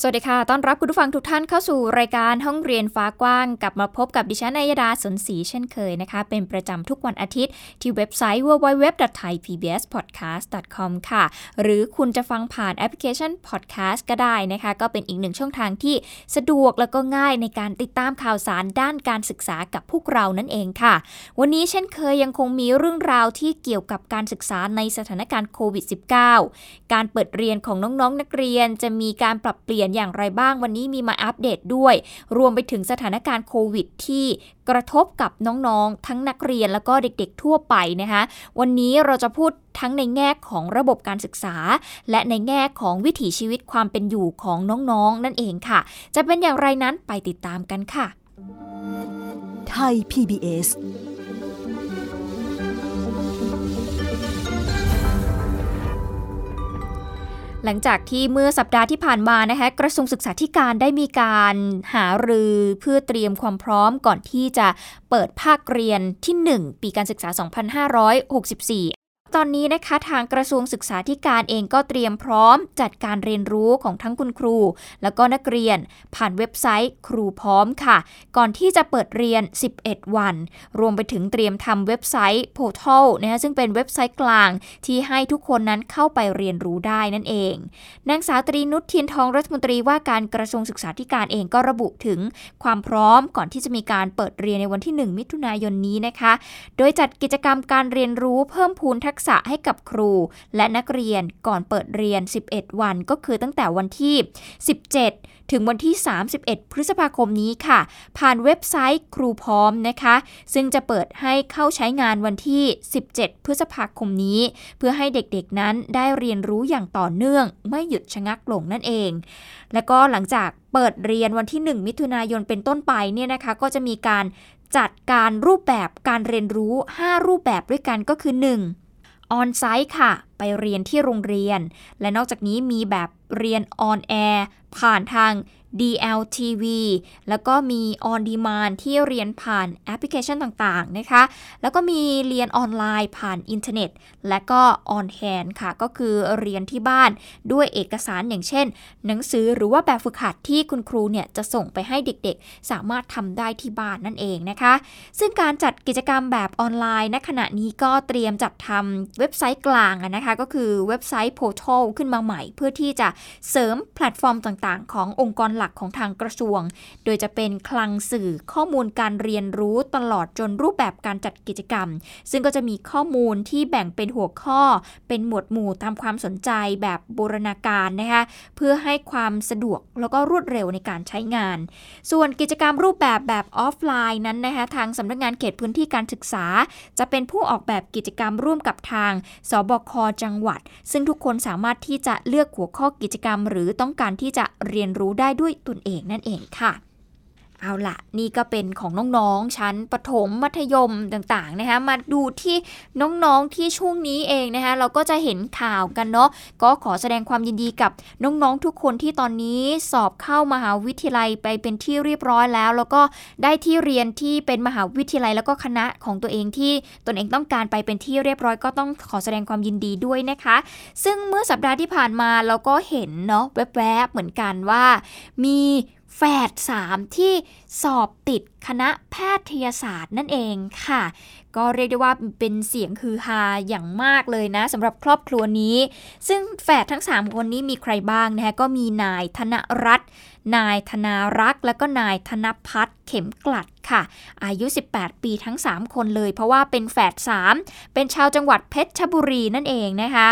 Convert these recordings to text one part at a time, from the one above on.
สวัสดีค่ะ ต้อนรับคุณผู้ฟังทุกท่านเข้าสู่รายการห้องเรียนฟ้ากว้าง กลับมาพบกับดิฉันนายดาสนศรีเช่นเคยนะคะ เป็นประจำทุกวันอาทิตย์ที่เว็บไซต์ www.thaipbspodcast.com ค่ะ หรือคุณจะฟังผ่านแอปพลิเคชัน podcast ก็ได้นะคะ ก็เป็นอีกหนึ่งช่องทางที่สะดวกแล้วก็ง่ายในการติดตามข่าวสารด้านการศึกษากับพวกเรานั่นเองค่ะ วันนี้เช่นเคยยังคงมีเรื่องราวที่เกี่ยวกับการศึกษาในสถานการณ์โควิด -19 การเปิดเรียนของน้องๆนนักเรียนจะมีการปรับเปลี่ยนอย่างไรบ้างวันนี้มีมาอัปเดตด้วย รวมไปถึงสถานการณ์โควิดที่กระทบกับน้องๆ ทั้งนักเรียนแล้วก็เด็กๆทั่วไปนะคะ วันนี้เราจะพูดทั้งในแง่ของระบบการศึกษา และในแง่ของวิถีชีวิตความเป็นอยู่ของน้องๆนั่นเองค่ะ จะเป็นอย่างไรนั้นไปติดตามกันค่ะ ไทย PBS หลังจากที่เมื่อสัปดาห์ที่ผ่านมานะคะกระทรวงศึกษาธิการได้มีการหารือเพื่อเตรียมความพร้อมก่อนที่จะเปิดภาคเรียนที่ 1 ปีการศึกษา 2564 ตอนนี้นะคะทางกระทรวงศึกษาธิการเองก็เตรียมพร้อมจัดการเรียนรู้ของทั้งคุณครู แล้วก็นักเรียน ผ่านเว็บไซต์ครูพร้อมค่ะ ก่อนที่จะเปิดเรียน 11 วัน รวมไปถึงเตรียมทำเว็บไซต์ Portal นะคะซึ่งเป็นเว็บไซต์กลางที่ให้ทุกคนนั้นเข้าไปเรียนรู้ได้นั่นเอง นางสาวตรีนุชเทียนทองรัฐมนตรีว่าการกระทรวงศึกษาธิการเองก็ระบุถึงความพร้อมก่อนที่จะมีการเปิดเรียนในวันที่ 1 มิถุนายนนี้นะคะ โดยจัดกิจกรรมการเรียนรู้เพิ่มพูนทักษะให้กับครู และนักเรียนก่อนเปิดเรียน 11 วันก็คือตั้งแต่วันที่ 17 ถึงวันที่ 31 พฤษภาคมนี้ค่ะ ผ่านเว็บไซต์ครูพร้อมนะคะ ซึ่งจะเปิดให้เข้าใช้งานวันที่ 17 พฤษภาคมนี้ เพื่อให้เด็กๆนั้นได้เรียนรู้อย่างต่อเนื่อง ไม่หยุดชะงักลงนั่นเอง และก็หลังจากเปิดเรียนวันที่ 1 มิถุนายนเป็นต้นไปเนี่ยนะคะ ก็จะมีการจัดการรูปแบบการเรียนรู้ 5 รูปแบบด้วยกันก็คือ 1 On-site ค่ะ ไปเรียนที่โรงเรียน และนอกจากนี้มีแบบเรียน On-air ผ่านทาง DLTV แล้วก็มี On Demand ที่เรียนผ่านแอปพลิเคชันต่างๆนะคะ แล้วก็มีเรียนออนไลน์ผ่านอินเทอร์เน็ต และก็ On Hand ค่ะ ก็คือเรียนที่บ้านด้วยเอกสารอย่างเช่น หนังสือหรือว่าแบบฝึกหัดที่คุณครูเนี่ยจะส่งไปให้เด็กๆ สามารถทำได้ที่บ้านนั่นเองนะคะ ซึ่งการจัดกิจกรรมแบบออนไลน์ณขณะนี้ก็เตรียมจัดทำเว็บไซต์กลางนะคะก็คือเว็บไซต์ Portal ขึ้นมาใหม่ เพื่อที่จะเสริมแพลตฟอร์มต่างๆ ขององค์กรหลักของทางกระทรวง โดยจะเป็นคลังสื่อข้อมูลการเรียนรู้ตลอดจนรูปแบบการจัดกิจกรรม ซึ่งก็จะมีข้อมูลที่แบ่งเป็นหัวข้อ เป็นหมวดหมู่ตามความสนใจแบบบูรณาการนะคะเพื่อให้ความสะดวกแล้วก็รวดเร็วในการใช้งาน ส่วนกิจกรรมรูปแบบแบบออฟไลน์นั้นนะคะทางสำนักงานเขตพื้นที่การศึกษา จะเป็นผู้ออกแบบกิจกรรมร่วมกับทาง สบคจังหวัด ซึ่งทุกคนสามารถที่จะเลือกหัวข้อกิจกรรม หรือต้องการที่จะเรียนรู้ได้ด้วยตนเองนั่นเองค่ะ เอาละนี่ก็เป็นของน้องๆ ชั้นประถมมัธยมต่างๆนะคะมาดูที่น้องๆที่ช่วงนี้เองนะคะเราก็จะเห็นข่าวกันเนาะก็ขอแสดงความยินดีกับน้องๆทุกคนที่ตอนนี้สอบเข้ามหาวิทยาลัยไปเป็นที่เรียบร้อยแล้ว แล้วก็ได้ที่เรียนที่เป็นมหาวิทยาลัย แล้วก็คณะของตัวเองที่ตนเองต้องการไปเป็นที่เรียบร้อย ก็ต้องขอแสดงความยินดีด้วยนะคะ ซึ่งเมื่อสัปดาห์ที่ผ่านมาเราก็เห็นเนาะแวบๆเหมือนกันว่า มี แฝดสามที่สอบติดคณะแพทยศาสตร์นั่นเองค่ะ ก็เรียกได้ว่าเป็นเสียงคือฮาอย่างมากเลยนะสำหรับครอบครัวนี้ ซึ่งแฝดทั้ง 3 คนนี้มีใครบ้างนะคะก็มีนายธนรัตน์นายธนารักษ์ และก็นายธนพัฒน์ เข็มกลัดค่ะ อายุ 18 ปีทั้ง 3 คนเลย เพราะว่าเป็นแฝด3 เป็นชาวจังหวัดเพชรบุรีนั่นเองนะคะ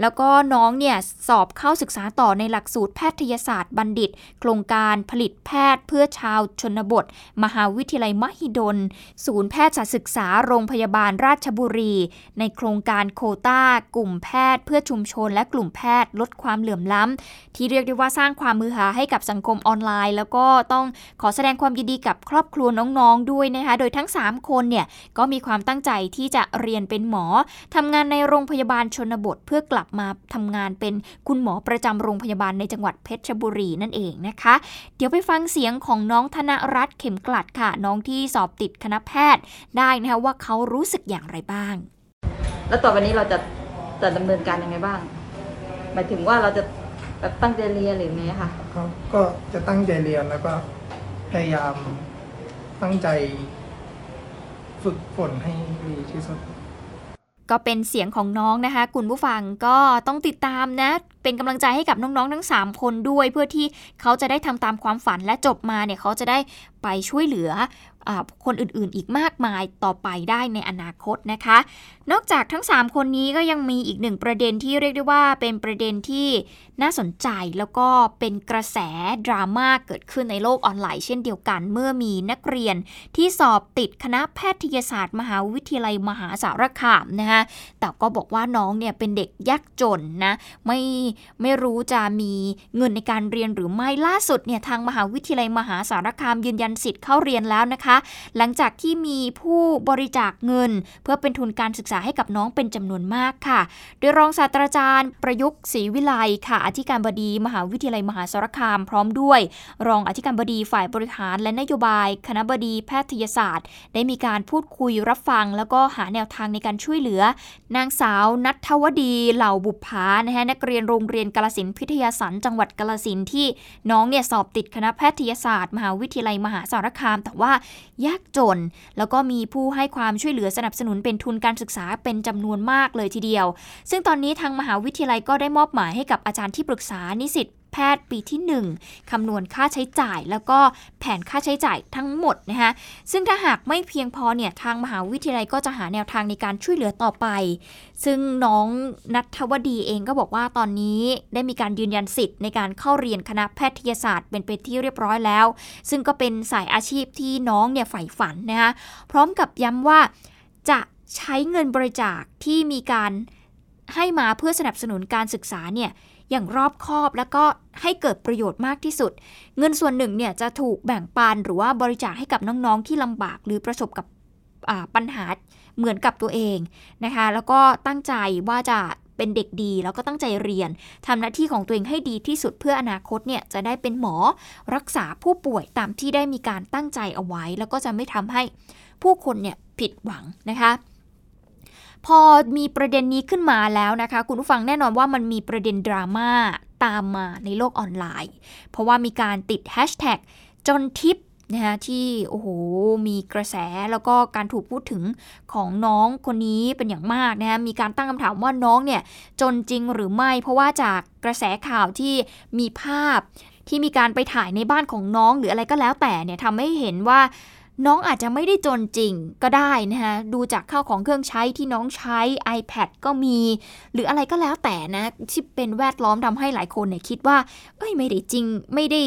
แล้วก็น้องเนี่ยสอบเข้าศึกษาต่อในหลักสูตรแพทยศาสตร์บัณฑิต โครงการผลิตแพทย์เพื่อชาวชนบท มหาวิทยาลัยมหิดล ศูนย์แพทยศาสตร์ศึกษาโรงพยาบาลราชบุรี ในโครงการโคต้ากลุ่มแพทย์ เพื่อชุมชนและกลุ่มแพทย์ลดความเหลื่อมล้ำที่เรียกได้ว่าสร้างความมือหาให้กับสังคมออนไลน์ แล้วก็ต้องขอแสดงความยินดีกับครอบครัวน้องๆด้วยนะคะ โดยทั้ง 3 คนเนี่ยก็มีความตั้งใจที่จะเรียนเป็นหมอทำงานในโรงพยาบาลชนบท เพื่อกลับมาทำงานเป็นคุณหมอประจำโรงพยาบาลในจังหวัดเพชรบุรีนั่นเองนะคะ เดี๋ยวไปฟังเสียงของน้องธนรัตน์เข็มกลัดค่ะ น้องที่สอบติดคณะแพทย์ได้นะคะว่าเขารู้สึกอย่างไรบ้าง แล้วต่อไปนี้เราจะจะดำเนินการยังไงบ้าง หมายถึงว่าเราจะแบบตั้งใจเรียนหรือไงคะเขาก็จะตั้งใจเรียนแล้วก็พยายาม ตั้งใจฝึกฝนให้ดีที่สุด ก็เป็นเสียงของน้องนะคะคุณผู้ฟังก็ต้องติดตามนะ เป็นกำลังใจให้กับน้องๆทั้ง 3 คนด้วย เพื่อที่เขาจะได้ทำตามความฝันและจบมาเนี่ยเขาจะได้ไปช่วยเหลืออคนอื่นๆ อีกมากมายต่อไปได้ในอนาคตนะคะ นอกจากทั้ง 3 คนนี้ก็ยังมีอีกหนึ่งประเด็นที่เรียกได้ว่าเป็นประเด็นที่ น่าสนใจแล้วก็เป็นกระแสดราม่าเกิดขึ้นในโลกออนไลน์เช่นเดียวกัน เมื่อมีนักเรียนที่สอบติดคณะแพทยศาสตร์ มหาวิทยาลัยมหาสารคามนะคะแต่ก็บอกว่าน้องเนี่ยเป็นเด็กยากจนนะไม่ไม่รู้จะมีเงินในการเรียนหรือไม่ล่าสุดเนี่ยทางมหาวิทยาลัยมหาสารคามยืนยันสิทธิ์เข้าเรียนแล้วนะคะ หลังจากที่มีผู้บริจาคเงิน เพื่อเป็นทุนการศึกษาให้กับน้องเป็นจำนวนมากค่ะ โดยรองศาสตราจารย์ประยุกต์ศรีวิไลค่ะอธิการบดีมหาวิทยาลัยมหาสารคาม พร้อมด้วย รองอธิการบดีฝ่ายบริหารและนโยบาย คณะบดีแพทยศาสตร์ ได้มีการพูดคุยรับฟัง แล้วก็หาแนวทางในการช่วยเหลือ นางสาวนัทวดีเหล่าบุพานะคะนักเรียนโรงเรียนกาลสินพิทยาสันจังหวัดกาลสินที่น้องเนี่ยสอบติดคณะแพทยศาสตร์ มหาวิทยาลัยมหาสารคาม แต่ว่ายากจน แล้วก็มีผู้ให้ความช่วยเหลือสนับสนุนเป็นทุนการศึกษาเป็นจำนวนมากเลยทีเดียว ซึ่งตอนนี้ทางมหาวิทยาลัยก็ได้มอบหมายให้กับอาจารย์ที่ปรึกษานิสิตแพทย์ปีที่ 1 คำนวณค่าใช้จ่าย แล้วก็แผนค่าใช้จ่ายทั้งหมดนะคะซึ่งถ้าหากไม่เพียงพอเนี่ยทางมหาวิทยาลัยก็จะหาแนวทางในการช่วยเหลือต่อไป ซึ่งน้องนัทวดีเองก็บอกว่าตอนนี้ได้มีการยืนยันสิทธิ์ในการเข้าเรียนคณะแพทยศาสตร์ เป็นไปที่เรียบร้อยแล้ว ซึ่งก็เป็นสายอาชีพที่น้องเนี่ยใฝ่ฝันนะคะพร้อมกับย้ำว่าจะใช้เงินบริจาคที่มีการให้มาเพื่อสนับสนุนการศึกษาเนี่ย อย่างรอบคอบแล้วก็ให้เกิดประโยชน์มากที่สุด เงินส่วนหนึ่งเนี่ยจะถูกแบ่งปันหรือว่าบริจาคให้กับน้องๆที่ลำบากหรือประสบกับปัญหาเหมือนกับตัวเองนะคะ แล้วก็ตั้งใจว่าจะเป็นเด็กดี แล้วก็ตั้งใจเรียนทำหน้าที่ของตัวเองให้ดีที่สุดเพื่ออนาคตเนี่ยจะได้เป็นหมอรักษาผู้ป่วยตามที่ได้มีการตั้งใจเอาไว้ แล้วก็จะไม่ทำให้ผู้คนเนี่ยผิดหวังนะคะ พอมีประเด็นนี้ขึ้นมาแล้วนะคะ คุณผู้ฟังแน่นอนว่ามันมีประเด็นดราม่าตามมาในโลกออนไลน์ เพราะว่ามีการติดแฮชแท็กจนทิปนะคะที่โอ้โหมีกระแสแล้วก็การถูกพูดถึงของน้องคนนี้เป็นอย่างมากนะคะมีการตั้งคำถามว่าน้องเนี่ยจนจริงหรือไม่ เพราะว่าจากกระแสข่าวที่มีภาพที่มีการไปถ่ายในบ้านของน้องหรืออะไรก็แล้วแต่เนี่ยทำให้เห็นว่า น้องอาจจะไม่ได้จนจริงก็ได้นะคะดูจากข้าวของเครื่องใช้ที่น้องใช้ iPad ก็มี หรืออะไรก็แล้วแต่นะที่เป็นแวดล้อมทำให้หลายคนเนี่ยคิดว่า เอ้ยไม่ได้จริง ไม่ได้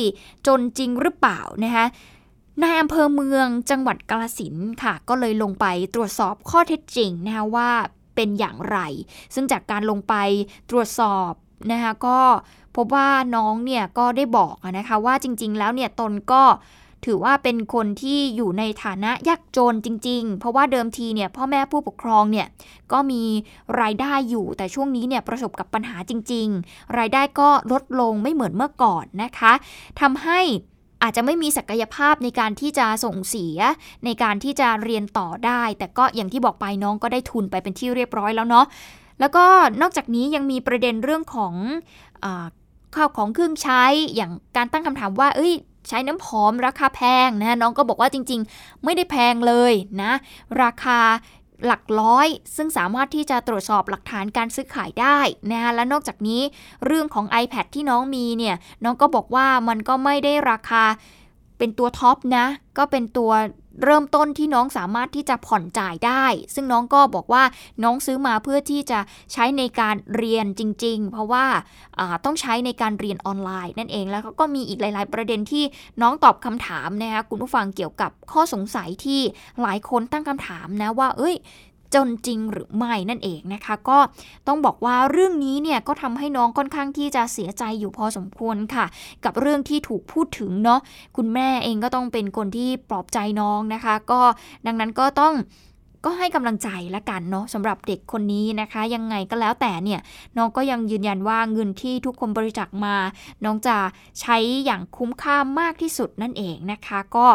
จนจริงหรือเปล่านะคะนายอำเภอเมืองจังหวัดกาลสินค่ะ ก็เลยลงไปตรวจสอบข้อเท็จจริงนะคะว่าเป็นอย่างไร ซึ่งจากการลงไปตรวจสอบนะคะก็พบว่าน้องเนี่ยก็ได้บอกนะคะว่าจริง ๆ แล้วเนี่ยตนก็ ถือว่าเป็นคนที่อยู่ในฐานะยากจนจริง ๆ เพราะว่าเดิมทีเนี่ยพ่อแม่ผู้ปกครองเนี่ยก็มีรายได้อยู่แต่ช่วงนี้เนี่ยประสบกับปัญหาจริง ๆ รายได้ก็ลดลงไม่เหมือนเมื่อก่อนนะคะทำให้อาจจะไม่มีศักยภาพในการที่จะส่งเสียในการที่จะเรียนต่อได้ แต่ก็อย่างที่บอกไปน้องก็ได้ทุนไปเป็นที่เรียบร้อยแล้วเนาะแล้วก็นอกจากนี้ยังมีประเด็นเรื่องของข้าวของเครื่องใช้อย่างการตั้งคำถามว่า เอ้ย ใช้น้ำหอมราคาแพงนะน้องก็บอกว่าจริง ๆ ไม่ได้แพงเลยนะ ราคาหลักร้อย ซึ่งสามารถที่จะตรวจสอบหลักฐานการซื้อขายได้นะและนอกจากนี้เรื่องของ iPad ที่น้องมีเนี่ยน้องก็บอกว่ามันก็ไม่ได้ราคาเป็นตัวท็อปนะ ก็เป็นตัว เริ่มต้นที่น้องสามารถที่จะผ่อนจ่ายได้ ซึ่งน้องก็บอกว่าน้องซื้อมาเพื่อที่จะใช้ในการเรียนจริง ๆ เพราะว่าต้องใช้ในการเรียนออนไลน์นั่นเองแล้วก็มีอีกหลาย ๆ ประเด็นที่น้องตอบคำถามนะคะคุณผู้ฟังเกี่ยวกับข้อสงสัยที่หลายคนตั้งคำถามนะว่า เอ้ย จนจริงหรือไม่นั่นเองนะคะ ก็ต้องบอกว่าเรื่องนี้เนี่ยก็ทำให้น้องค่อนข้างที่จะเสียใจอยู่พอสมควรค่ะ กับเรื่องที่ถูกพูดถึงเนาะคุณแม่เองก็ต้องเป็นคนที่ปลอบใจน้องนะคะ ก็ดังนั้นก็ต้องก็ให้กำลังใจละกันเนาะสำหรับเด็กคนนี้นะคะ ยังไงก็แล้วแต่เนี่ยน้องก็ยังยืนยันว่าเงินที่ทุกคนบริจาคมา น้องจะใช้อย่างคุ้มค่ามากที่สุดนั่นเองนะคะ ก็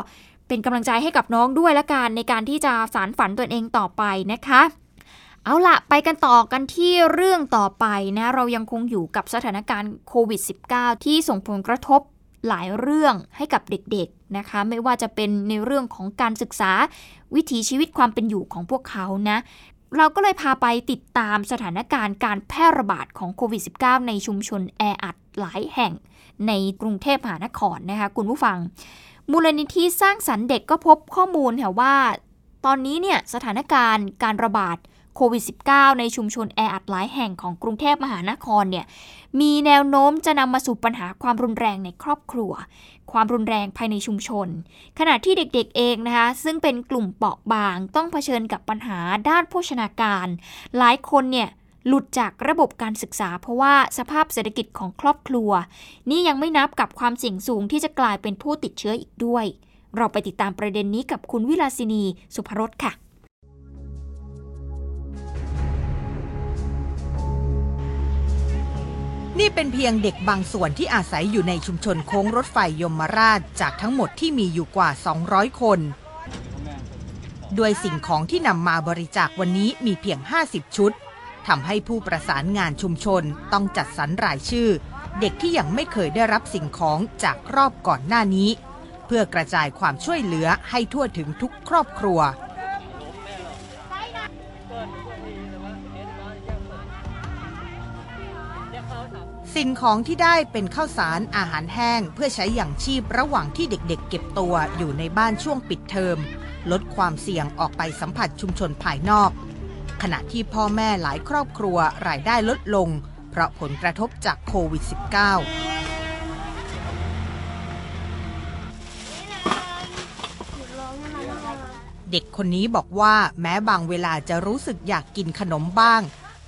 เป็นกำลังใจให้กับน้องด้วยละกันในการที่จะสารฝันตัวเองต่อไปนะคะ เอาละไปกันต่อกันที่เรื่องต่อไปนะเรายังคงอยู่กับสถานการณ์โควิด -19 ที่ส่งผลกระทบหลายเรื่องให้กับเด็กๆนะคะ ไม่ว่าจะเป็นในเรื่องของการศึกษาวิถีชีวิตความเป็นอยู่ของพวกเขานะเราก็เลยพาไปติดตามสถานการณ์การแพร่ระบาดของโควิด -19 ในชุมชนแออัดหลายแห่งในกรุงเทพมหานครนะคะคุณผู้ฟัง มูลนิธิสร้างสรรค์เด็กก็พบข้อมูลค่ะว่า ตอนนี้เนี่ยสถานการณ์การระบาดโควิด -19 ในชุมชนแออัดหลายแห่งของกรุงเทพมหานครเนี่ยมีแนวโน้มจะนำมาสู่ปัญหาความรุนแรงในครอบครัว ความรุนแรงภายในชุมชน ขณะที่เด็กๆเองนะคะ ซึ่งเป็นกลุ่มเปราะบางต้องเผชิญกับปัญหาด้านโภชนาการ หลายคนเนี่ย หลุดจากระบบการศึกษา เพราะว่าสภาพเศรษฐกิจของครอบครัว นี่ยังไม่นับกับความเสี่ยงสูงที่จะกลายเป็นผู้ติดเชื้ออีกด้วย เราไปติดตามประเด็นนี้กับคุณวิลาสินีสุภรสค่ะนี่เป็นเพียงเด็กบางส่วนที่อาศัยอยู่ในชุมชนโค้งรถไฟยมราชจากทั้งหมดที่มีอยู่กว่า 200 คน ด้วยสิ่งของที่นำมาบริจาควันนี้มีเพียง 50 ชุด ทำให้ผู้ประสานงานชุมชนต้องจัดสรรรายชื่อ เด็กที่ยังไม่เคยได้รับสิ่งของจากรอบก่อนหน้านี้ เพื่อกระจายความช่วยเหลือให้ทั่วถึงทุกครอบครัว สิ่งของที่ได้เป็นข้าวสารอาหารแห้ง เพื่อใช้อย่างชีพระหว่างที่เด็กๆ เก็บตัวอยู่ในบ้านช่วงปิดเทอมลดความเสี่ยงออกไปสัมผัสชุมชนภายนอก ขณะที่พ่อแม่หลายครอบครัวรายได้ลดลง เพราะผลกระทบจากโควิด -19 เด็กคนนี้บอกว่าแม้บางเวลาจะรู้สึกอยากกินขนมบ้าง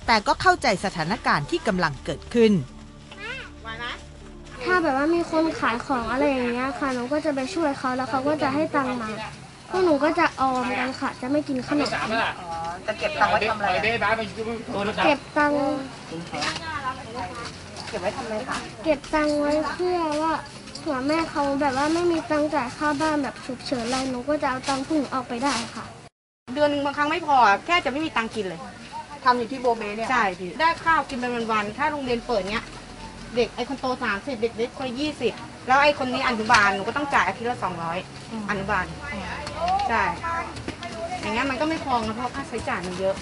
แต่ก็เข้าใจสถานการณ์ที่กำลังเกิดขึ้น ถ้าแบบว่ามีคนขายของอะไรอย่างเงี้ยค่ะ หนูก็จะไปช่วยเขาแล้วเขาก็จะให้ตังค์มา พวกหนูก็จะออมกันค่ะ จะไม่กินขนม จะเก็บตังค์ไว้ทำอะไรเก็บตังค์เก็บไว้ทำอะไรคะเก็บตังค์ไว้เพื่อว่าหัวแม่เขาแบบว่าไม่มีตังค์จ่ายค่าบ้านแบบฉุกเฉินอะไรหนูก็จะเอาตังค์พวกหนูออกไปได้ค่ะ เดือนหนึ่งบางครั้งไม่พอแค่จะไม่มีตังค์กินเลย ทำอยู่ที่โบเบเนี่ยใช่พี่ได้ข้าวกินเป็นวันๆถ้าโรงเรียนเปิดเนี้ย เด็กไอ้คนโตสามสิบเด็กเล็กคนยี่สิบแล้วไอ้คนนี้อนุบาลหนูก็ต้องจ่ายอาทิตย์ละสองร้อยอนุบาลใช่ อย่างงี้ยมันก็ไม่พอนะเพราะค่าใช้จ่ายมันเยอะ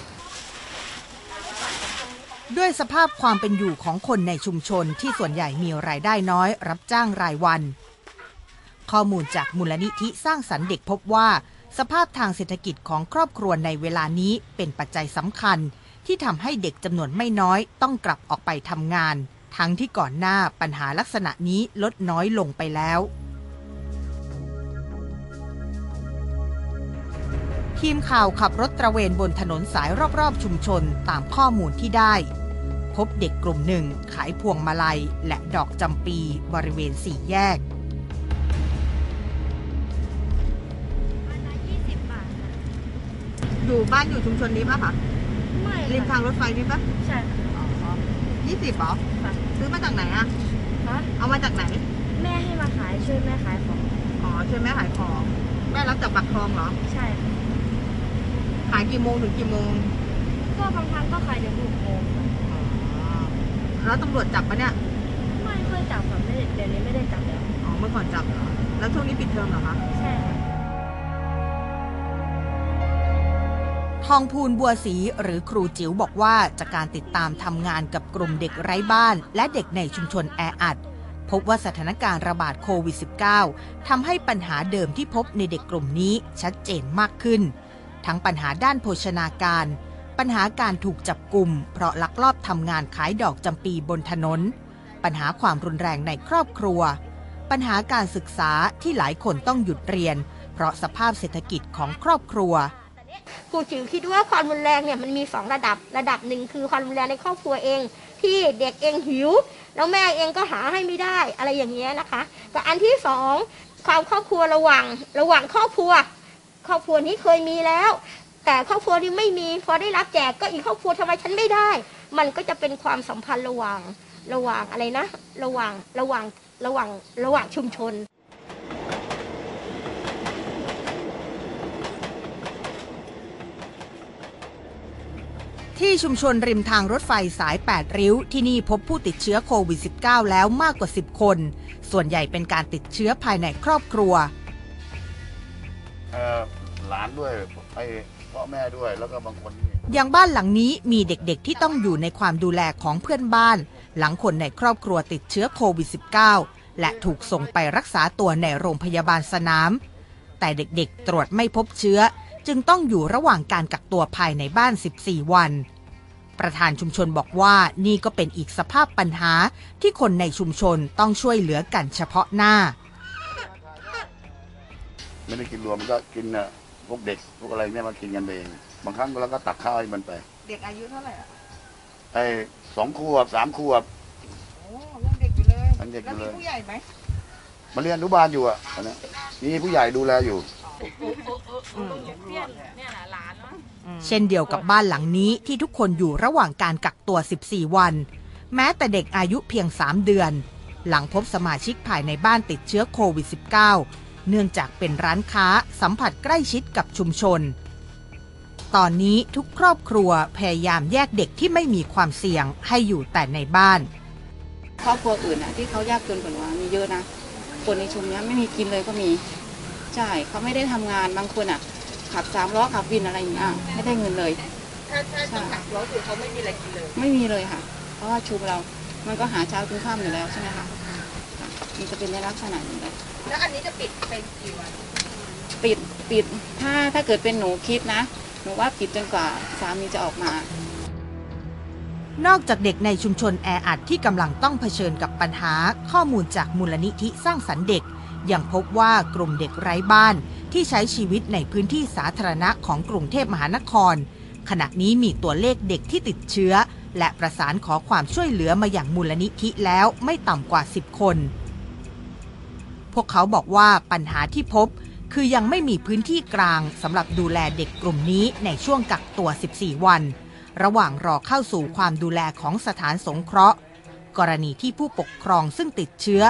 ด้วยสภาพความเป็นอยู่ของคนในชุมชนที่ส่วนใหญ่มีรายได้น้อย รับจ้างรายวัน ข้อมูลจากมูลนิธิสร้างสรรค์เด็กพบว่า สภาพทางเศรษฐกิจของครอบครัวในเวลานี้เป็นปัจจัยสำคัญ ที่ทำให้เด็กจำนวนไม่น้อยต้องกลับออกไปทำงาน ทั้งที่ก่อนหน้าปัญหาลักษณะนี้ลดน้อยลงไปแล้ว ทีมข่าวขับรถตระเวนบนถนนสายรอบๆ ชุมชนตามข้อมูลที่ได้ พบเด็กกลุ่มหนึ่งขายพวงมาลัยและดอกจำปีบริเวณสี่แยก อยู่บ้านอยู่ชุมชนนี้ปะคะไม่ริมทางรถไฟนี้ปะใช่ยี่สิบเหรอซื้อมาจากไหนอะเอามาจากไหน แม่ให้มาขายช่วยแม่ขายของ อ๋อช่วยแม่ขายของ แม่รับจากบักทองเหรอ ใช่ ขายกี่โมงถึงกี่โมงก็บางครั้งก็ขายถึงหกโมงแล้วตำรวจจับปะเนี่ยไม่ค่อยจับค่ะไม่เดี๋ยวนี้ไม่ได้จับแล้วอ๋อเมื่อก่อนจับเหรอแล้วช่วงนี้ปิดเทอมเหรอคะใช่ค่ะทองพูนบัวศรีหรือครูจิ๋วบอกว่าจากการติดตามทำงานกับกลุ่มเด็กไร้บ้าน และเด็กในชุมชนแออัดพพบว่าสถานการณ์ระบาดโควิด -19 ทำให้ปัญหาเดิมที่พบในเด็กกลุ่มนี้ชัดเจนมากขึ้น ทั้งปัญหาด้านโภชนาการ ปัญหาการถูกจับกลุ่ม เพราะลักลอบทำงานขายดอกจำปีบนถนน ปัญหาความรุนแรงในครอบครัว ปัญหาการศึกษาที่หลายคนต้องหยุดเรียน เพราะสภาพเศรษฐกิจของครอบครัวครูจิ๋วคิดว่าความรุนแรงเนี่ยมันมีสองระดับ ระดับหนึ่งคือความรุนแรงในครอบครัวเอง ที่เด็กเองหิว แล้วแม่เองก็หาให้ไม่ได้อะไรอย่างเงี้ยนะคะกับอันที่สองความครอบครัวระหว่างระหว่างครอบครัว ครอบครัวนี้เคยมีแล้ว แต่ครอบครัวนี้ไม่มีพอได้รับแจกก็อีกครอบครัวทำไมฉันไม่ได้ มันก็จะเป็นความสัมพันธ์ระหว่างระหว่างอะไรนะ ระหว่างระหว่างระหว่างระหว่างชุมชนที่ชุมชนริมทางรถไฟสาย 8 ริ้ว ที่นี่พบผู้ติดเชื้อโควิด -19 แล้วมากกว่า 10 คน ส่วนใหญ่เป็นการติดเชื้อภายในครอบครัวเอ่อ หลานด้วยไอ้พ่อแม่ด้วยแล้วก็บางคนนี่อย่างบ้านหลังนี้มีเด็กๆที่ต้องอยู่ในความดูแลของเพื่อนบ้าน หลังคนในครอบครัวติดเชื้อโควิด -19 และถูกส่งไปรักษาตัวในโรงพยาบาลสนาม แต่เด็กๆ ตรวจไม่พบเชื้อ จึงต้องอยู่ระหว่างการกักตัวภายในบ้าน 14 วัน ประธานชุมชนบอกว่านี่ก็เป็นอีกสภาพปัญหาที่คนในชุมชนต้องช่วยเหลือกันเฉพาะหน้า ไม่ได้กินรวมมันก็กินน่ะ พวกเด็กพวกอะไรเนี่ยมากินกันเอง บางครั้งเราก็ตักข้าวให้มันไป เด็กอายุเท่าไหร่อะไอ้สองขวบสามขวบ โอ้ยังเด็กอยู่เลยยังเด็กอยู่เลย แล้วมีผู้ใหญ่ไหมมาเรียนอนุบาลอยู่อะตอนนี้มีผู้ใหญ่ดูแลอยู่ เช่นเดียวกับบ้านหลังนี้ที่ทุกคนอยู่ระหว่างการกักตัว 14 วัน แม้แต่เด็กอายุเพียง 3 เดือน หลังพบสมาชิกภายในบ้านติดเชื้อโควิด -19 เนื่องจากเป็นร้านค้าสัมผัสใกล้ชิดกับชุมชน ตอนนี้ทุกครอบครัวพยายามแยกเด็กที่ไม่มีความเสี่ยงให้อยู่แต่ในบ้าน ครอบครัวอื่นอะที่เขายากจนกว่าหนูอะมีเยอะนะ คนในชุมเนี้ยไม่มีกินเลยก็มี ใช่เขาไม่ได้ทำงานบางคนอะขับสามล้อขับวินอะไรอย่างเงี้ยไม่ได้เงินเลยถ้าถ้าต้องกักตัวคือเขาไม่มีอะไรกินเลย ไม่มีเลยค่ะ เพราะว่าชุมเรา มันก็หาเช้ากินข้ามอยู่แล้วใช่ไหมคะค่ะมันจะเป็นในลักษณะนี้เลย แล้วอันนี้จะปิดเป็นกี่วันปิดปิดถ้าถ้าเกิดเป็นหนูคิดนะ หนูว่าปิดจนกว่าสามีจะออกมา นอกจากเด็กในชุมชนแออัดที่กำลังต้องเผชิญกับปัญหาข้อมูลจากมูลนิธิสร้างสรรค์เด็ก ยังพบว่ากลุ่มเด็กไร้บ้านที่ใช้ชีวิตในพื้นที่สาธารณะของกรุงเทพมหานคร ขณะนี้มีตัวเลขเด็กที่ติดเชื้อ และประสานขอความช่วยเหลือมาอย่างมูลนิธิแล้วไม่ต่ำกว่า 10 คน พวกเขาบอกว่าปัญหาที่พบ คือยังไม่มีพื้นที่กลางสำหรับดูแลเด็กกลุ่มนี้ในช่วงกักตัว 14 วัน ระหว่างรอเข้าสู่ความดูแลของสถานสงเคราะห์ กรณีที่ผู้ปกครองซึ่งติดเชื้อ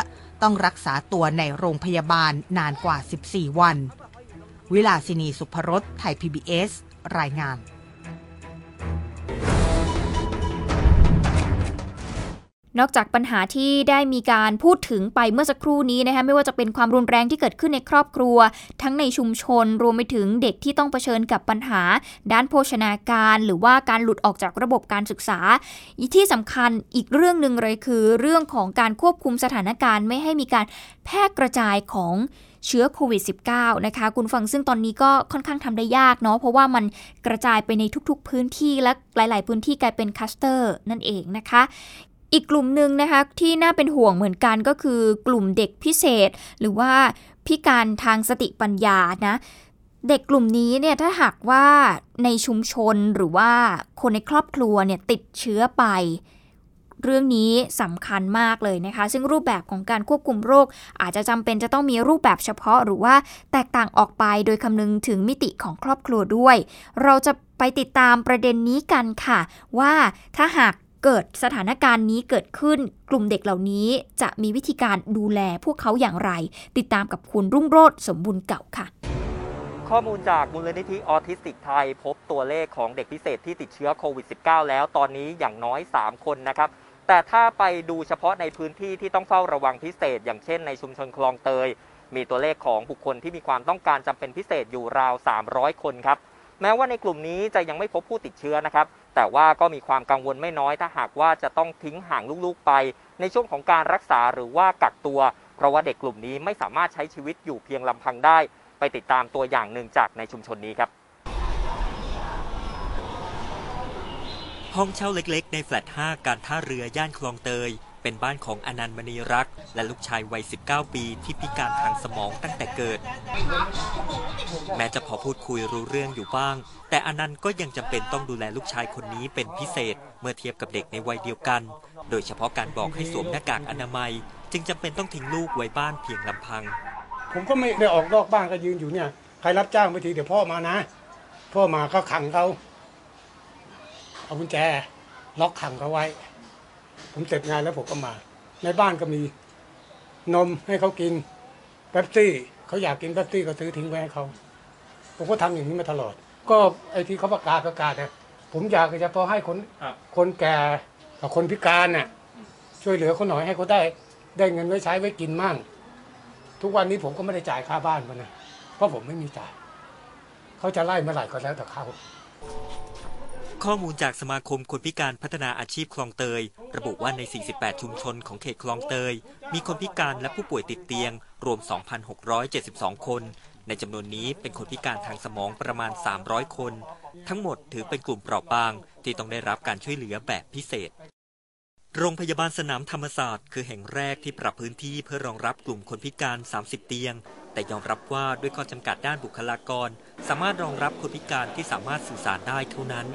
ต้องรักษาตัวในโรงพยาบาลนานกว่า 14 วัน วิลาสินีสุภรสไทย PBS รายงาน นอกจากปัญหาที่ได้มีการพูดถึงไปเมื่อสักครู่นี้นะคะไม่ว่าจะเป็นความรุนแรงที่เกิดขึ้นในครอบครัว ทั้งในชุมชน รวมไปถึงเด็กที่ต้องเผชิญกับปัญหา ด้านโภชนาการ หรือว่าการหลุดออกจากระบบการศึกษา ที่สำคัญอีกเรื่องหนึ่งเลยคือ เรื่องของการควบคุมสถานการณ์ ไม่ให้มีการแพร่กระจายของเชื้อโควิด -19 นะคะ คุณฟังซึ่งตอนนี้ก็ค่อนข้างทำได้ยากเนาะเพราะว่ามันกระจายไปในทุกๆพื้นที่และหลาย ๆ พื้นที่กลายเป็นคัสเตอร์นั่นเองนะคะ อีกกลุ่มหนึ่งนะคะที่น่าเป็นห่วงเหมือนกันก็คือกลุ่มเด็กพิเศษ หรือว่าพิการทางสติปัญญานะเด็กกลุ่มนี้เนี่ยถ้าหากว่าในชุมชนหรือว่าคนในครอบครัวเนี่ยติดเชื้อไป เรื่องนี้สำคัญมากเลยนะคะ ซึ่งรูปแบบของการควบคุมโรค อาจจะจำเป็นจะต้องมีรูปแบบเฉพาะ หรือว่าแตกต่างออกไปโดยคำนึงถึงมิติของครอบครัวด้วย เราจะไปติดตามประเด็นนี้กันค่ะ ว่าถ้าหาก เกิดสถานการณ์นี้เกิดขึ้นกลุ่มเด็กเหล่านี้จะมีวิธีการดูแลพวกเขาอย่างไร ติดตามกับคุณรุ่งโรจน์สมบูรณ์เก่าค่ะ ข้อมูลจากมูลนิธิออทิสติกไทย พบตัวเลขของเด็กพิเศษที่ติดเชื้อโควิด -19 แล้วตอนนี้อย่างน้อย 3 คนนะครับ แต่ถ้าไปดูเฉพาะในพื้นที่ที่ต้องเฝ้าระวังพิเศษ อย่างเช่นในชุมชนคลองเตย มีตัวเลขของบุคคลที่มีความต้องการจำเป็นพิเศษอยู่ราว 300 คนครับแม้ว่าในกลุ่มนี้จะยังไม่พบผู้ติดเชื้อนะครับ แต่ว่าก็มีความกังวลไม่น้อยถ้าหากว่าจะต้องทิ้งห่างลูกๆไป ในช่วงของการรักษาหรือว่ากักตัว เพราะว่าเด็กกลุ่มนี้ไม่สามารถใช้ชีวิตอยู่เพียงลำพังได้ ไปติดตามตัวอย่างหนึ่งจากในชุมชนนี้ครับห้องเช่าเล็กๆ ในแฟลต 5 การท่าเรือย่านคลองเตย เป็นบ้านของอนันต์มณีรักและลูกชายวัย 19 ปีที่พิการทางสมองตั้งแต่เกิด แม้จะพอพูดคุยรู้เรื่องอยู่บ้าง แต่อนันต์ก็ยังจำเป็นต้องดูแลลูกชายคนนี้เป็นพิเศษ เมื่อเทียบกับเด็กในวัยเดียวกัน โดยเฉพาะการบอกให้สวมหน้ากากอนามัย จึงจำเป็นต้องทิ้งลูกไว้บ้านเพียงลำพัง ผมก็ไม่ได้ออกนอกบ้านก็ยืนอยู่เนี่ยใครรับจ้างไปทีเดี๋ยวพ่อมานะ พ่อมาก็ขังเขาเอากุญแจล็อกขังเขาไว้ ผมเสร็จงานแล้วผมก็มา ในบ้านก็มีนมให้เขากินเป๊ปซี่เขาอยากกินเป๊ปซี่ก็ซื้อทิ้งไว้ให้เขาผมก็ทำอย่างนี้มาตลอด ก็ไอ้ที่เขาประกาศประกาศเนี่ยผมอยากจะพอให้คนคนแก่กับคนพิการน่ะ ช่วยเหลือเขาหน่อยให้เขาได้ได้เงินไว้ใช้ไว้กินมั่ง ทุกวันนี้ผมก็ไม่ได้จ่ายค่าบ้านมันนะเพราะผมไม่มีจ่าย เขาจะไล่เมื่อไหร่ก็แล้วแต่เขา ข้อมูลจากสมาคมคนพิการพัฒนาอาชีพคลองเตย ระบุว่าใน 48 ชุมชนของเขตคลองเตย มีคนพิการและผู้ป่วยติดเตียง รวม 2,672 คน ในจำนวนนี้เป็นคนพิการทางสมองประมาณ 300 คน ทั้งหมดถือเป็นกลุ่มเปราะบาง ที่ต้องได้รับการช่วยเหลือแบบพิเศษ โรงพยาบาลสนามธรรมศาสตร์ คือแห่งแรกที่ปรับพื้นที่เพื่อรองรับกลุ่มคนพิการ 30 เตียง แต่ยอมรับว่าด้วยข้อจำกัดด้านบุคลากร สามารถรองรับคนพิการที่สามารถสื่อสารได้เท่านั้น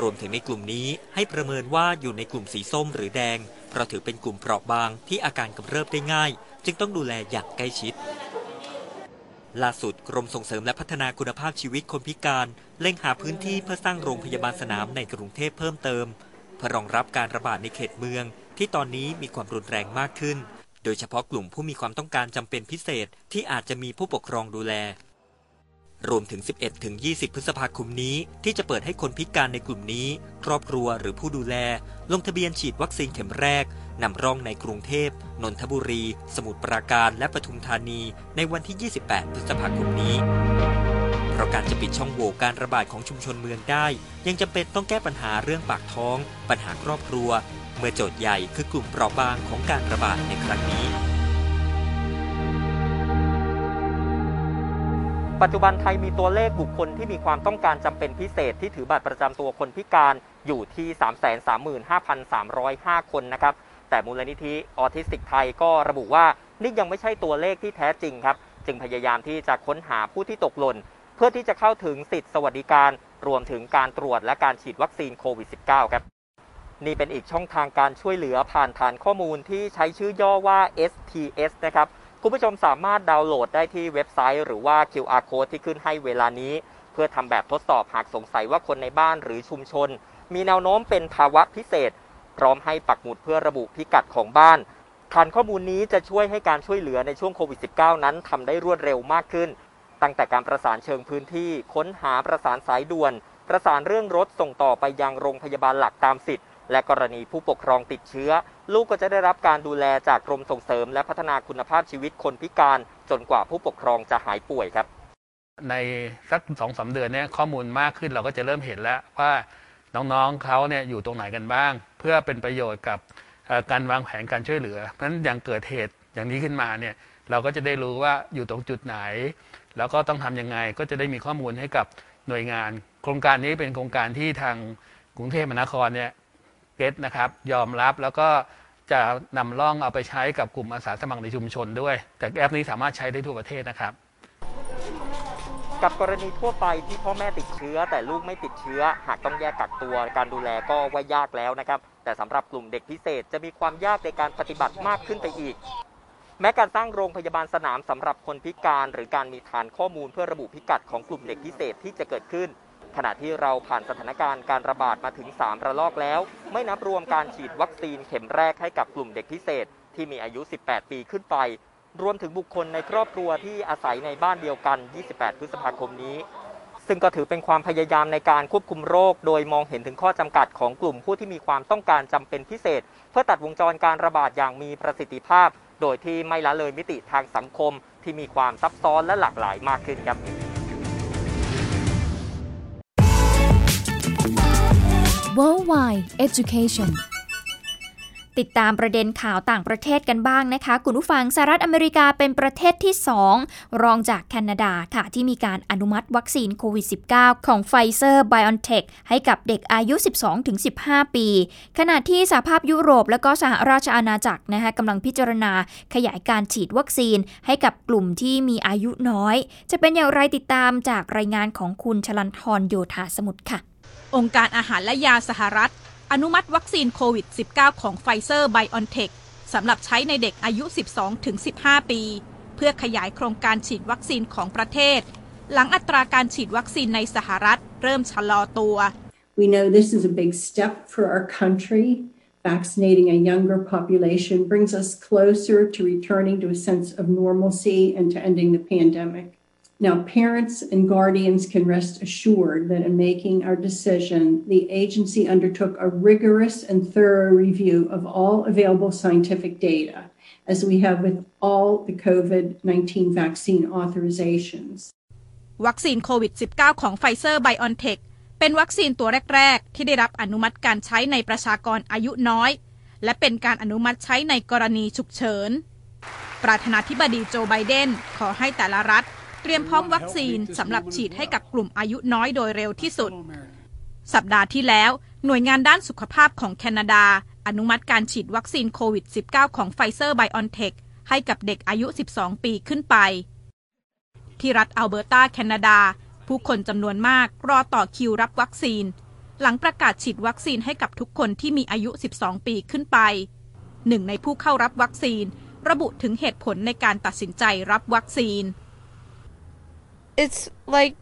รวมถึงในกลุ่มนี้ให้ประเมินว่าอยู่ในกลุ่มสีส้มหรือแดง เพราะถือเป็นกลุ่มเปราะบางที่อาการกำเริบได้ง่าย จึงต้องดูแลอย่างใกล้ชิด ล่าสุดกรมส่งเสริมและพัฒนาคุณภาพชีวิตคนพิการ เร่งหาพื้นที่เพื่อสร้างโรงพยาบาลสนามในกรุงเทพเพิ่มเติม เพื่อรองรับการระบาดในเขตเมือง ที่ตอนนี้มีความรุนแรงมากขึ้น โดยเฉพาะกลุ่มผู้มีความต้องการจำเป็นพิเศษที่อาจจะมีผู้ปกครองดูแล รวมถึง 11ถึง20 พฤษภาคมนี้ ที่จะเปิดให้คนพิการในกลุ่มนี้ ครอบครัวหรือผู้ดูแล ลงทะเบียนฉีดวัคซีนเข็มแรกนำร่องในกรุงเทพ นนทบุรี สมุทรปราการและปทุมธานี ในวันที่ 28 พฤษภาคมนี้ เพราะการจะปิดช่องโหว่การระบาดของชุมชนเมืองได้ ยังจำเป็นต้องแก้ปัญหาเรื่องปากท้อง ปัญหาครอบครัว เมื่อโจทย์ใหญ่คือกลุ่มเปราะบางของการระบาดในครั้งนี้ ปัจจุบันไทยมีตัวเลขบุคคลที่มีความต้องการจำเป็นพิเศษที่ถือบัตรประจำตัวคนพิการอยู่ที่ 335,305 คนนะครับ แต่มูลนิธิออทิสติกไทยก็ระบุว่านี่ยังไม่ใช่ตัวเลขที่แท้จริงครับ จึงพยายามที่จะค้นหาผู้ที่ตกหล่น เพื่อที่จะเข้าถึงสิทธิสวัสดิการ รวมถึงการตรวจและการฉีดวัคซีนโควิด -19 ครับ นี่เป็นอีกช่องทางการช่วยเหลือผ่านฐานข้อมูลที่ใช้ชื่อย่อว่า STS นะครับ คุณผู้ชมสามารถดาวน์โหลดได้ที่เว็บไซต์หรือว่า QR code ที่ขึ้นให้เวลานี้ เพื่อทำแบบทดสอบหากสงสัยว่าคนในบ้านหรือชุมชน มีแนวโน้มเป็นภาวะพิเศษ พร้อมให้ปักหมุดเพื่อระบุพิกัดของบ้านฐานข้อมูลนี้จะช่วยให้การช่วยเหลือในช่วงโควิด -19 นั้นทำได้รวดเร็วมากขึ้น ตั้งแต่การประสานเชิงพื้นที่ ค้นหาประสานสายด่วน ประสานเรื่องรถส่งต่อไปยังโรงพยาบาลหลักตามสิทธิ์ และกรณีผู้ปกครองติดเชื้อ ลูกก็จะได้รับการดูแลจากกรมส่งเสริม และพัฒนาคุณภาพชีวิตคนพิการจนกว่าผู้ปกครองจะหายป่วยครับ ในสักสองสาเดือนเนี่ยข้อมูลมากขึ้นเราก็จะเริ่มเห็นแล้วว่าน้องๆเขาเนี่ยอยู่ตรงไหนกันบ้าง เพื่อเป็นประโยชน์กับการวางแผนการช่วยเหลือ เพราะฉะนั้นอย่างเกิดเหตุอย่างนี้ขึ้นมาเนี่ยเราก็จะได้รู้ว่าอยู่ตรงจุดไหน แล้วก็ต้องทำยังไงก็จะได้มีข้อมูลให้กับหน่วยงาน โครงการนี้เป็นโครงการที่ทางกรุงเทพมหานครเนี่ย เก็ตนะครับยอมรับแล้วก็จะนำร่องเอาไปใช้กับกลุ่มอาสาสมัครในชุมชนด้วย แต่แอปนี้สามารถใช้ได้ทั่วประเทศนะครับ กับกรณีทั่วไปที่พ่อแม่ติดเชื้อ แต่ลูกไม่ติดเชื้อ หากต้องแยกกักตัวการดูแลก็ว่ายากแล้วนะครับ แต่สำหรับกลุ่มเด็กพิเศษจะมีความยากในการปฏิบัติมากขึ้นไปอีก แม้การตั้งโรงพยาบาลสนามสำหรับคนพิการ หรือการมีฐานข้อมูลเพื่อระบุพิกัดของกลุ่มเด็กพิเศษที่จะเกิดขึ้น ขณะที่เราผ่านสถานการณ์การระบาดมาถึง 3 ระลอกแล้ว ไม่นับรวมการฉีดวัคซีนเข็มแรกให้กับกลุ่มเด็กพิเศษ ที่มีอายุ 18 ปีขึ้นไป รวมถึงบุคคลในครอบครัวที่อาศัยในบ้านเดียวกัน 28 พฤษภาคมนี้ ซึ่งก็ถือเป็นความพยายามในการควบคุมโรค โดยมองเห็นถึงข้อจำกัดของกลุ่มผู้ที่มีความต้องการจำเป็นพิเศษ เพื่อตัดวงจรการระบาดอย่างมีประสิทธิภาพ โดยที่ไม่ละเลยมิติทางสังคม ที่มีความซับซ้อนและหลากหลายมากขึ้นครับ Worldwide Education ติดตามประเด็นข่าวต่างประเทศกันบ้างนะคะ คุณผู้ฟังสหรัฐอเมริกาเป็นประเทศที่ 2 รองจากแคนาดาค่ะ ที่มีการอนุมัติวัคซีนโควิด -19 ของไฟเซอร์ไบออนเทคให้กับเด็กอายุ 12-15 ปี ขณะที่สหภาพยุโรปและก็สหราชอาณาจักรนะคะกำลังพิจารณาขยายการฉีดวัคซีนให้กับกลุ่มที่มีอายุน้อย จะเป็นอย่างไรติดตามจากรายงานของคุณชลันทรโยธาสมุทรค่ะ องค์การอาหารและยาสหรัฐ อนุมัติวัคซีนโควิด -19 ของไฟเซอร์ไบออนเทคสำหรับใช้ในเด็กอายุ 12-15 ปี เพื่อขยายโครงการฉีดวัคซีนของประเทศ หลังอัตราการฉีดวัคซีนในสหรัฐ เริ่มชะลอตัว We know this is a big step for our country. Vaccinating a younger population brings us closer to returning to a sense of normalcy and to ending the pandemic. Now, parents and guardians can rest assured that in making our decision, the agency undertook a rigorous and thorough review of all available scientific data, as we have with all the COVID 19 vaccine authorizations. วัคซีนโควิด -19 ของไฟเซอร์ไบออนเทคเป็นวัคซีนตัวแรก ๆ ที่ได้รับอนุมัติการใช้ในประชากรอายุน้อย และเป็นการอนุมัติใช้ในกรณีฉุกเฉิน ประธานาธิบดีโจไบเดนขอให้แต่ละรัฐ เต เตรียมพร้อมวัคซีนสำหรับฉีดให้กับกลุ่มอายุน้อยโดยเร็วที่สุด สัปดาห์ที่แล้ว หน่วยงานด้านสุขภาพของแคนาดา อนุมัติการฉีดวัคซีนโควิด -19 ของไฟเซอร์ไบออนเทคให้กับเด็กอายุ 12 ปีขึ้นไป ที่รัฐอัลเบอร์ตาแคนาดา ผู้คนจำนวนมากรอต่อคิวรับวัคซีน หลังประกาศฉีดวัคซีนให้กับทุกคนที่มีอายุ 12 ปีขึ้นไป หนึ่งในผู้เข้ารับวัคซีน ระบุถึงเหตุผลในการตัดสินใจรับวัคซีน It's like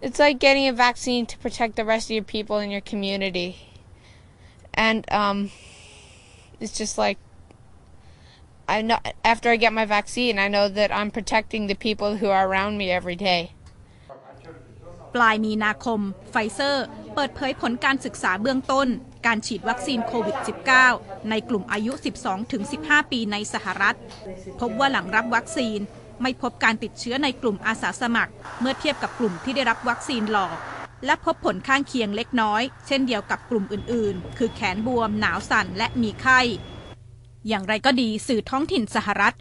it's like getting a vaccine to protect the rest of your people in your community. And um it's just like I know after I get my vaccine, I know that I'm protecting the people who are around me every day. ปลายมีนาคม ไฟเซอร์ เปิดเผยผลการศึกษาเบื้องต้น การฉีดวัคซีนโควิด -19 ในกลุ่มอายุ 12-15 ปีในสหรัฐ พบว่าหลังรับวัคซีน ไม่พบการติดเชื้อในกลุ่มอาสาสมัคร เมื่อเทียบกับกลุ่มที่ได้รับวัคซีนหลอก และพบผลข้างเคียงเล็กน้อย เช่นเดียวกับกลุ่มอื่น ๆ คือแขนบวม หนาวสั่น และมีไข้ อย่างไรก็ดีสื่อท้องถิ่นสหรัฐ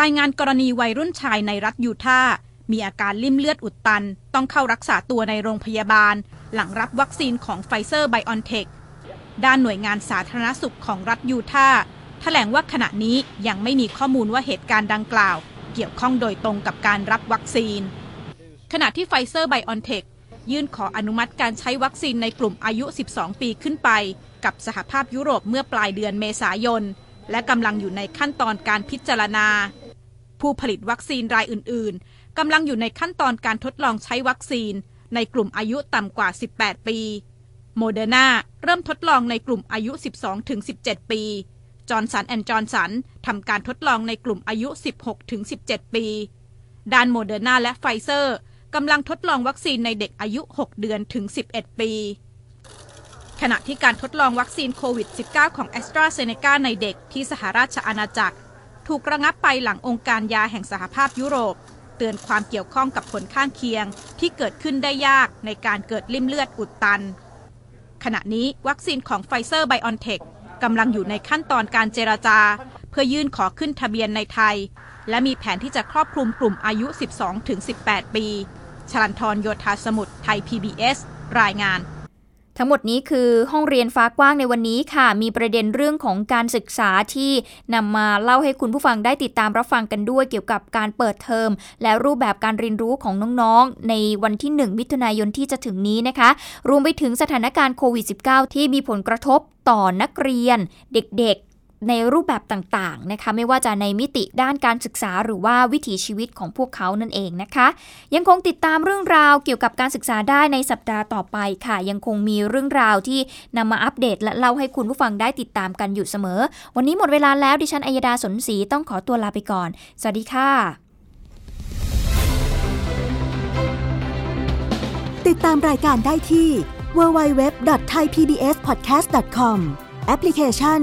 รายงานกรณีวัยรุ่นชายในรัฐยูทาห์มีอาการลิ่มเลือดอุดตัน ต้องเข้ารักษาตัวในโรงพยาบาล หลังรับวัคซีนของไฟเซอร์ไบออนเทคด้านหน่วยงานสาธารณสุขของรัฐยูทาห์แถลงว่าขณะนี้ยังไม่มีข้อมูลว่าเหตุการณ์ดังกล่าว เกี่ยวข้องโดยตรงกับการรับวัคซีน ขณะที่ไฟเซอร์ไบออนเทคยื่นขออนุมัติการใช้วัคซีนในกลุ่มอายุ 12 ปีขึ้นไป กับสหภาพยุโรปเมื่อปลายเดือนเมษายน และกำลังอยู่ในขั้นตอนการพิจารณา ผู้ผลิตวัคซีนรายอื่น ๆ กำลังอยู่ในขั้นตอนการทดลองใช้วัคซีน ในกลุ่มอายุต่ำกว่า 18 ปี โมเดอร์นาเริ่มทดลองในกลุ่มอายุ 12-17 ปี จอห์นสันแอนด์จอห์นสันทำการทดลองในกลุ่มอายุ 16-17 ปี ด้านโมเดอร์นาและไฟเซอร์กำลังทดลองวัคซีนในเด็กอายุ 6 เดือนถึง 11 ปี ขณะที่การทดลองวัคซีนโควิด -19 ของแอสตราเซเนกาในเด็กที่สหราชอาณาจักร ถูกระงับไปหลังองค์การยาแห่งสหภาพยุโรป เตือนความเกี่ยวข้องกับผลข้างเคียง ที่เกิดขึ้นได้ยากในการเกิดลิ่มเลือดอุดตัน ขณะนี้วัคซีนของไฟเซอร์ไบออนเทค กำลังอยู่ในขั้นตอนการเจรจา เพื่อยื่นขอขึ้นทะเบียนในไทย และมีแผนที่จะครอบคลุมกลุ่มอายุ 12-18 ปีชลันทรโยธาสมุทรไทย PBS รายงาน ทั้งหมดนี้คือห้องเรียนฟ้ากว้างในวันนี้ค่ะ มีประเด็นเรื่องของการศึกษาที่นำมาเล่าให้คุณผู้ฟังได้ติดตามรับฟังกันด้วยเกี่ยวกับการเปิดเทอม และรูปแบบการเรียนรู้ของน้องๆ ในวันที่ 1 มิถุนายนที่จะถึงนี้นะคะ รวมไปถึงสถานการณ์โควิด -19 ที่มีผลกระทบต่อนักเรียน เด็กๆ ในรูปแบบต่างๆนะคะ ไม่ว่าจะในมิติด้านการศึกษาหรือว่าวิถีชีวิตของพวกเขานั่นเองนะคะ ยังคงติดตามเรื่องราวเกี่ยวกับการศึกษาได้ในสัปดาห์ต่อไปค่ะ ยังคงมีเรื่องราวที่นำมาอัปเดต และเล่าให้คุณผู้ฟังได้ติดตามกันอยู่เสมอ วันนี้หมดเวลาแล้วดิฉันอัยดาสนศรีต้องขอตัวลาไปก่อน สวัสดีค่ะ ติดตามรายการได้ที่ www.thaipbspodcast.com แอปพลิเคชัน